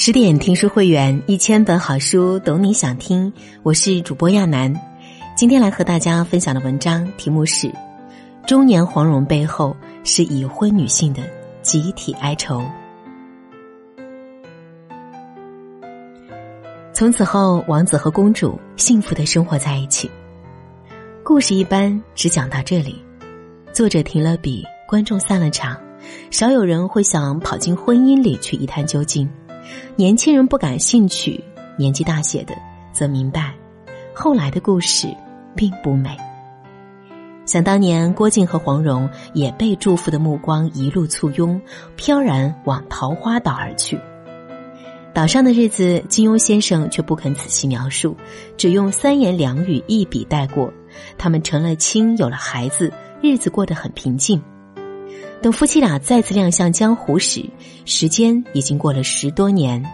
十点听书会员，一千本好书，懂你想听。我是主播亚楠，今天来和大家分享的文章题目是《中年黄蓉背后是已婚女性的集体哀愁》。从此后，王子和公主幸福的生活在一起。故事一般只讲到这里，作者停了笔，观众散了场，少有人会想跑进婚姻里去一探究竟。年轻人不感兴趣，年纪大些的则明白，后来的故事并不美。想当年，郭靖和黄蓉也被祝福的目光一路簇拥，飘然往桃花岛而去。岛上的日子，金庸先生却不肯仔细描述，只用三言两语一笔带过。他们成了亲，有了孩子，日子过得很平静。等夫妻俩再次亮相江湖时，时间已经过了十多年，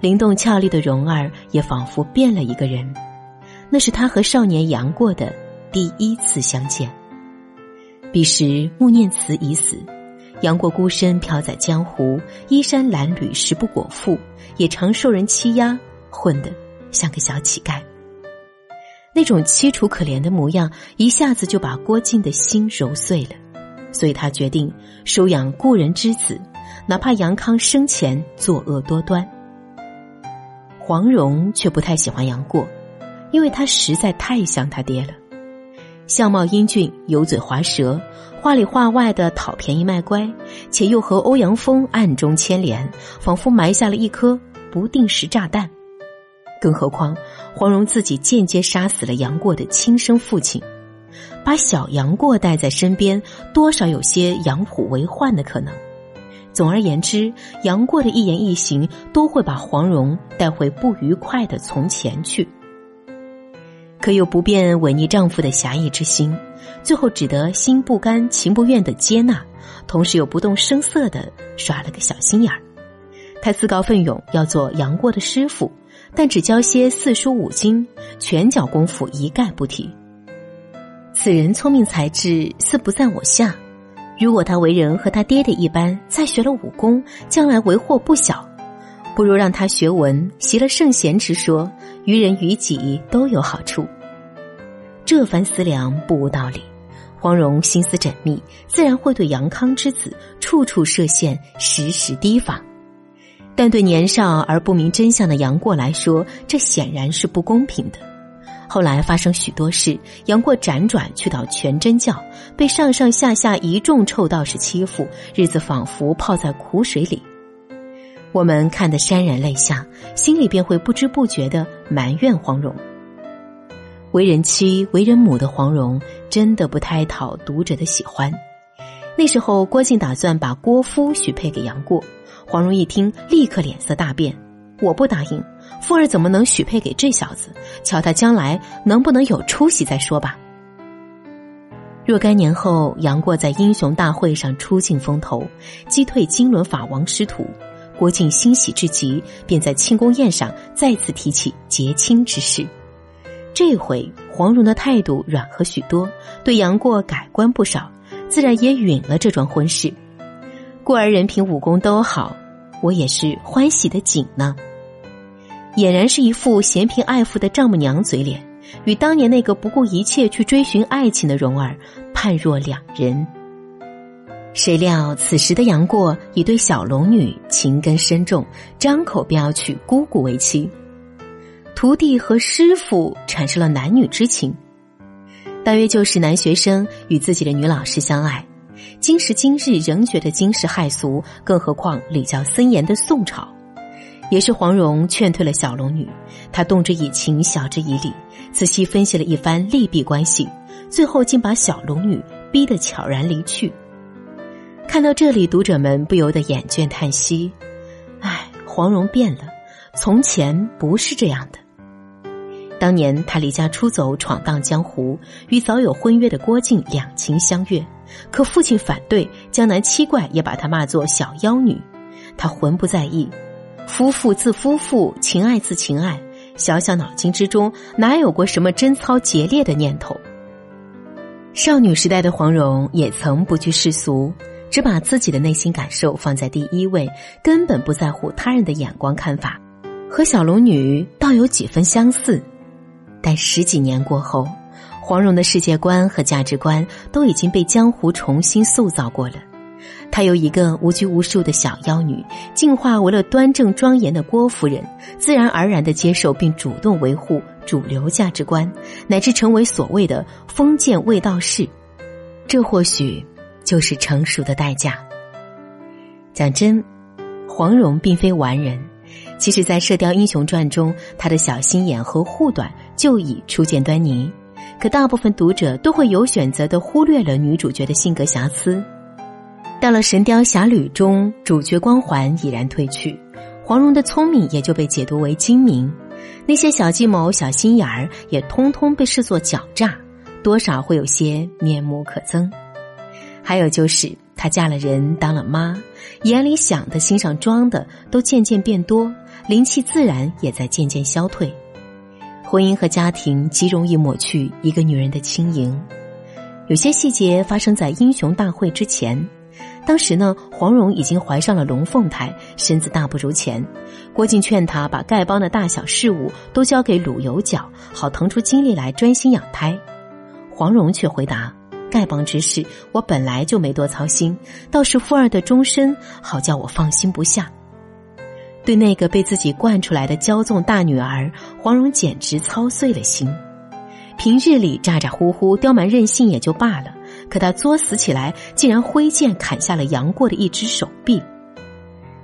灵动俏丽的蓉儿也仿佛变了一个人。那是他和少年杨过的第一次相见。彼时穆念慈已死，杨过孤身飘在江湖，衣衫褴褛，食不果腹，也常受人欺压，混得像个小乞丐。那种凄楚可怜的模样，一下子就把郭靖的心揉碎了。所以他决定收养故人之子，哪怕杨康生前作恶多端。黄蓉却不太喜欢杨过，因为他实在太像他爹了，相貌英俊，油嘴滑舌，话里话外的讨便宜卖乖，且又和欧阳锋暗中牵连，仿佛埋下了一颗不定时炸弹。更何况黄蓉自己间接杀死了杨过的亲生父亲。把小杨过带在身边，多少有些养虎为患的可能。总而言之，杨过的一言一行都会把黄蓉带回不愉快的从前去。可又不便违逆丈夫的侠义之心，最后只得心不甘情不愿的接纳，同时又不动声色的耍了个小心眼儿。他自告奋勇要做杨过的师傅，但只教些四书五经，拳脚功夫一概不提。此人聪明才智似不在我下，如果他为人和他爹爹一般，再学了武功，将来为祸不小。不如让他学文，习了圣贤之说，于人于己都有好处。这番思量不无道理。黄蓉心思缜密，自然会对杨康之子处处设限，时时提防。但对年少而不明真相的杨过来说，这显然是不公平的。后来发生许多事，杨过辗转去到全真教，被上上下下一众臭道士欺负，日子仿佛泡在苦水里。我们看得潸然泪下，心里便会不知不觉的埋怨黄蓉。为人妻、为人母的黄蓉，真的不太讨读者的喜欢。那时候，郭靖打算把郭夫许配给杨过，黄蓉一听，立刻脸色大变。我不答应，富儿怎么能许配给这小子？瞧他将来能不能有出息再说吧。若干年后，杨过在英雄大会上出尽风头，击退金轮法王师徒，郭靖欣喜至极，便在庆功宴上再次提起结亲之事。这回黄蓉的态度软和许多，对杨过改观不少，自然也允了这桩婚事。过儿人品武功都好，我也是欢喜的紧呢。俨然是一副嫌贫爱富的丈母娘嘴脸，与当年那个不顾一切去追寻爱情的蓉儿判若两人。谁料此时的杨过已对小龙女情根深重，张口便要娶姑姑为妻，徒弟和师傅产生了男女之情，大约就是男学生与自己的女老师相爱。今时今日仍觉得惊世骇俗，更何况礼教森严的宋朝。也是黄蓉劝退了小龙女，她动之以情，晓之以理，仔细分析了一番利弊关系，最后竟把小龙女逼得悄然离去。看到这里，读者们不由得眼倦叹息：“唉，黄蓉变了，从前不是这样的。当年她离家出走，闯荡江湖，与早有婚约的郭靖两情相悦，可父亲反对，江南七怪也把她骂作小妖女，她浑不在意。”夫妇自夫妇，情爱自情爱，小小脑筋之中哪有过什么贞操节烈的念头？少女时代的黄蓉也曾不惧世俗，只把自己的内心感受放在第一位，根本不在乎他人的眼光看法，和小龙女倒有几分相似。但十几年过后，黄蓉的世界观和价值观都已经被江湖重新塑造过了。她由一个无拘无束的小妖女，进化为了端正庄严的郭夫人，自然而然的接受并主动维护主流价值观，乃至成为所谓的封建卫道士。这或许。就是成熟的代价。讲真，黄蓉并非完人。其实，在《射雕英雄传》中，她的小心眼和护短就已初见端倪。可大部分读者都会有选择的忽略了女主角的性格瑕疵。到了《神雕侠侣》中，主角光环已然褪去，黄蓉的聪明也就被解读为精明，那些小计谋、小心眼儿也通通被视作狡诈，多少会有些面目可憎。还有就是，她嫁了人，当了妈，眼里想的、心上装的都渐渐变多，灵气自然也在渐渐消退。婚姻和家庭极容易抹去一个女人的轻盈。有些细节发生在英雄大会之前，当时呢，黄蓉已经怀上了龙凤胎，身子大不如前。郭靖劝她把丐帮的大小事务都交给鲁有脚，好腾出精力来专心养胎。黄蓉却回答。丐帮之事，我本来就没多操心，倒是富二的终身，好叫我放心不下。对那个被自己惯出来的骄纵大女儿，黄蓉简直操碎了心。平日里咋咋呼呼、刁蛮任性也就罢了，可她作死起来，竟然挥剑砍下了杨过的一只手臂。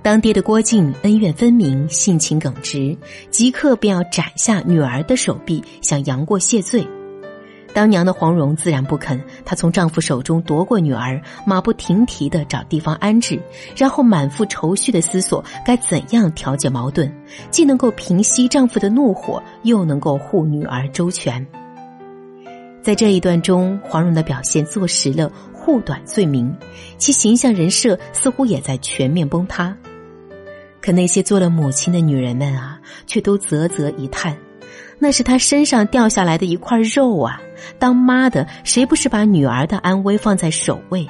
当爹的郭靖恩怨分明、性情耿直，即刻便要斩下女儿的手臂，向杨过谢罪。当娘的黄蓉自然不肯，她从丈夫手中夺过女儿，马不停蹄的找地方安置，然后满腹愁绪的思索该怎样调解矛盾，既能够平息丈夫的怒火，又能够护女儿周全。在这一段中，黄蓉的表现坐实了护短罪名，其形象人设似乎也在全面崩塌。可那些做了母亲的女人们啊，却都啧啧一叹。那是他身上掉下来的一块肉啊！当妈的，谁不是把女儿的安危放在首位？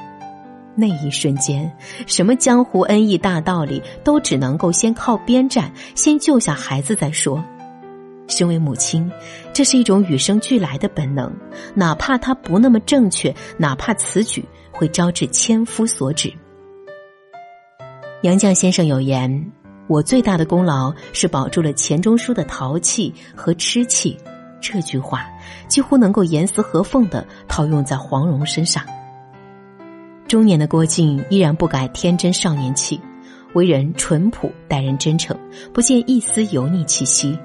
那一瞬间，什么江湖恩义大道理，都只能够先靠边站，先救下孩子再说。身为母亲，这是一种与生俱来的本能，哪怕它不那么正确，哪怕此举会招致千夫所指。杨绛先生有言。我最大的功劳是保住了钱钟书的淘气和痴气，这句话几乎能够严丝合缝的套用在黄蓉身上。中年的郭靖依然不改天真少年气，为人淳朴，待人真诚，不见一丝油腻气息。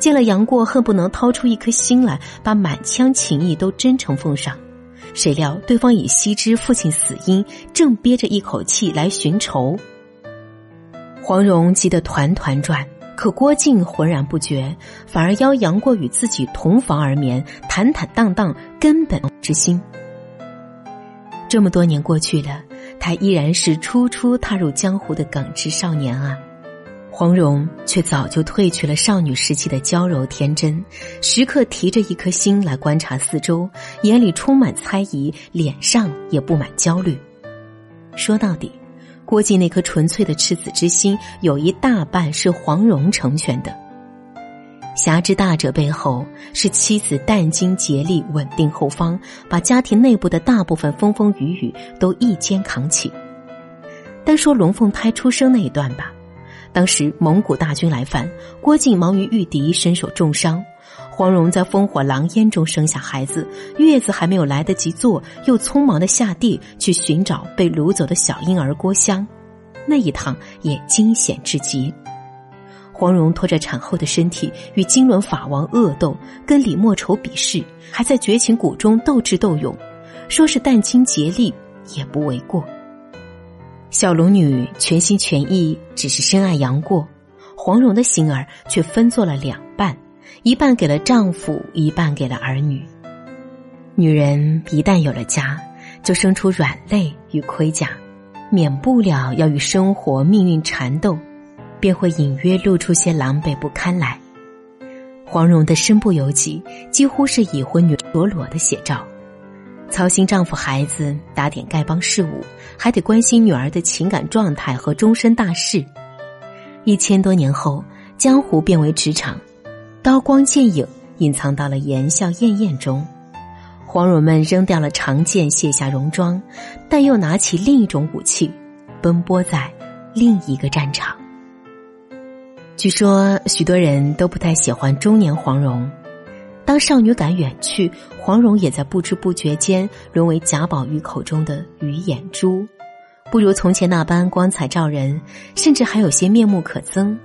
见了杨过，恨不能掏出一颗心来，把满腔情意都真诚奉上。谁料对方已悉知父亲死因，正憋着一口气来寻仇。黄蓉急得团团转，可郭靖浑然不觉，反而邀杨过与自己同房而眠，坦坦荡荡，根本之心。这么多年过去了，他依然是初初踏入江湖的耿直少年啊。黄蓉却早就褪去了少女时期的娇柔天真，时刻提着一颗心来观察四周，眼里充满猜疑，脸上也布满焦虑。说到底。郭靖那颗纯粹的赤子之心，有一大半是黄蓉成全的。侠之大者背后是妻子殚精竭力稳定后方，把家庭内部的大部分风风雨雨都一肩扛起。单说龙凤胎出生那一段吧，当时蒙古大军来犯，郭靖忙于御敌，身受重伤。黄蓉在烽火狼烟中生下孩子，月子还没有来得及坐，又匆忙的下地去寻找被掳走的小婴儿郭襄，那一趟也惊险至极。黄蓉拖着产后的身体与金轮法王恶斗，跟李莫愁比试，还在绝情谷中斗智斗勇，说是殚精竭力也不为过。小龙女全心全意只是深爱杨过，黄蓉的心儿却分作了两半。一半给了丈夫，一半给了儿女。女人一旦有了家，就生出软肋与盔甲，免不了要与生活命运缠斗，便会隐约露出些狼狈不堪来。黄蓉的身不由己，几乎是已婚女裸裸的写照。操心丈夫孩子，打点丐帮事务，还得关心女儿的情感状态和终身大事。一千多年后，江湖变为职场，刀光剑影隐藏到了言笑晏晏中。黄蓉们扔掉了长剑，卸下戎装，但又拿起另一种武器，奔波在另一个战场。据说许多人都不太喜欢中年黄蓉。当少女感远去，黄蓉也在不知不觉间沦为贾宝玉口中的鱼眼珠，不如从前那般光彩照人，甚至还有些面目可憎。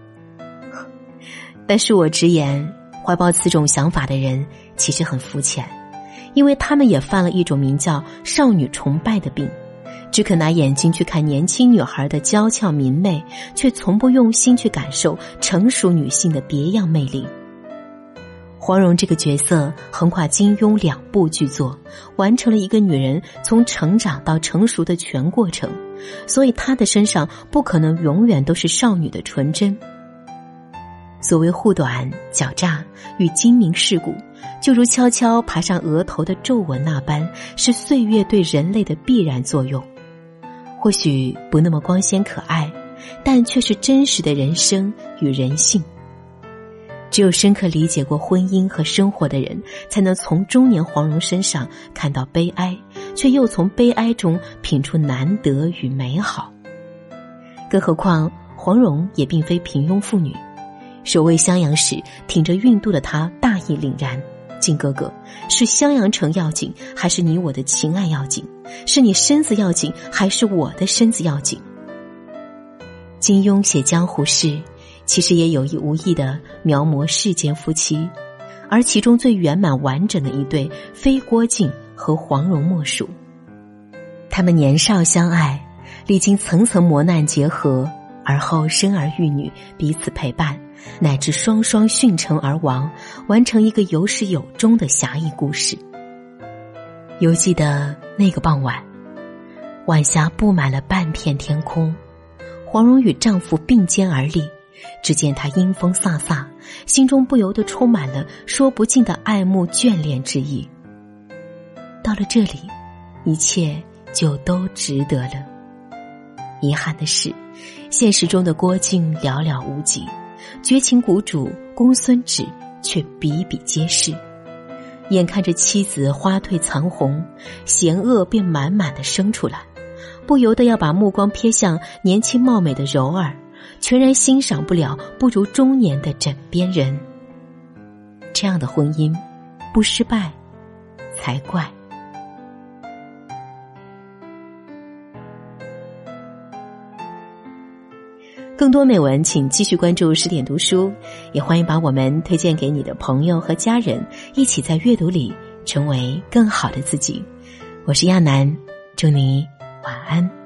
但恕我直言，怀抱此种想法的人其实很肤浅，因为他们也犯了一种名叫少女崇拜的病，只肯拿眼睛去看年轻女孩的娇俏明媚，却从不用心去感受成熟女性的别样魅力。黄蓉这个角色横跨金庸两部剧作，完成了一个女人从成长到成熟的全过程，所以她的身上不可能永远都是少女的纯真。所谓护短、狡诈与精明世故，就如悄悄爬上额头的皱纹那般，是岁月对人类的必然作用。或许不那么光鲜可爱，但却是真实的人生与人性。只有深刻理解过婚姻和生活的人，才能从中年黄蓉身上看到悲哀，却又从悲哀中品出难得与美好。更何况黄蓉也并非平庸妇女，守卫襄阳时挺着孕肚的她大义凛然。靖哥哥，是襄阳城要紧，还是你我的情爱要紧？是你身子要紧，还是我的身子要紧？金庸写江湖事。其实也有意无意的描摹世间夫妻，而其中最圆满完整的一对，非郭靖和黄蓉莫属。他们年少相爱，历经层层磨难结合，而后生儿育女，彼此陪伴，乃至双双殉城而亡，完成一个有始有终的侠义故事。犹记得那个傍晚，晚霞布满了半片天空，黄蓉与丈夫并肩而立。只见他阴风飒飒，心中不由得充满了说不尽的爱慕眷恋之意。到了这里，一切就都值得了。遗憾的是，现实中的郭靖寥寥无几，绝情谷主公孙止却比比皆是。眼看着妻子花褪残红，嫌恶便满满的生出来，不由得要把目光瞥向年轻貌美的柔儿。全然欣赏不了不如中年的枕边人。这样的婚姻，不失败才怪。更多美文，请继续关注十点读书，也欢迎把我们推荐给你的朋友和家人，一起在阅读里成为更好的自己。我是亚楠，祝你晚安。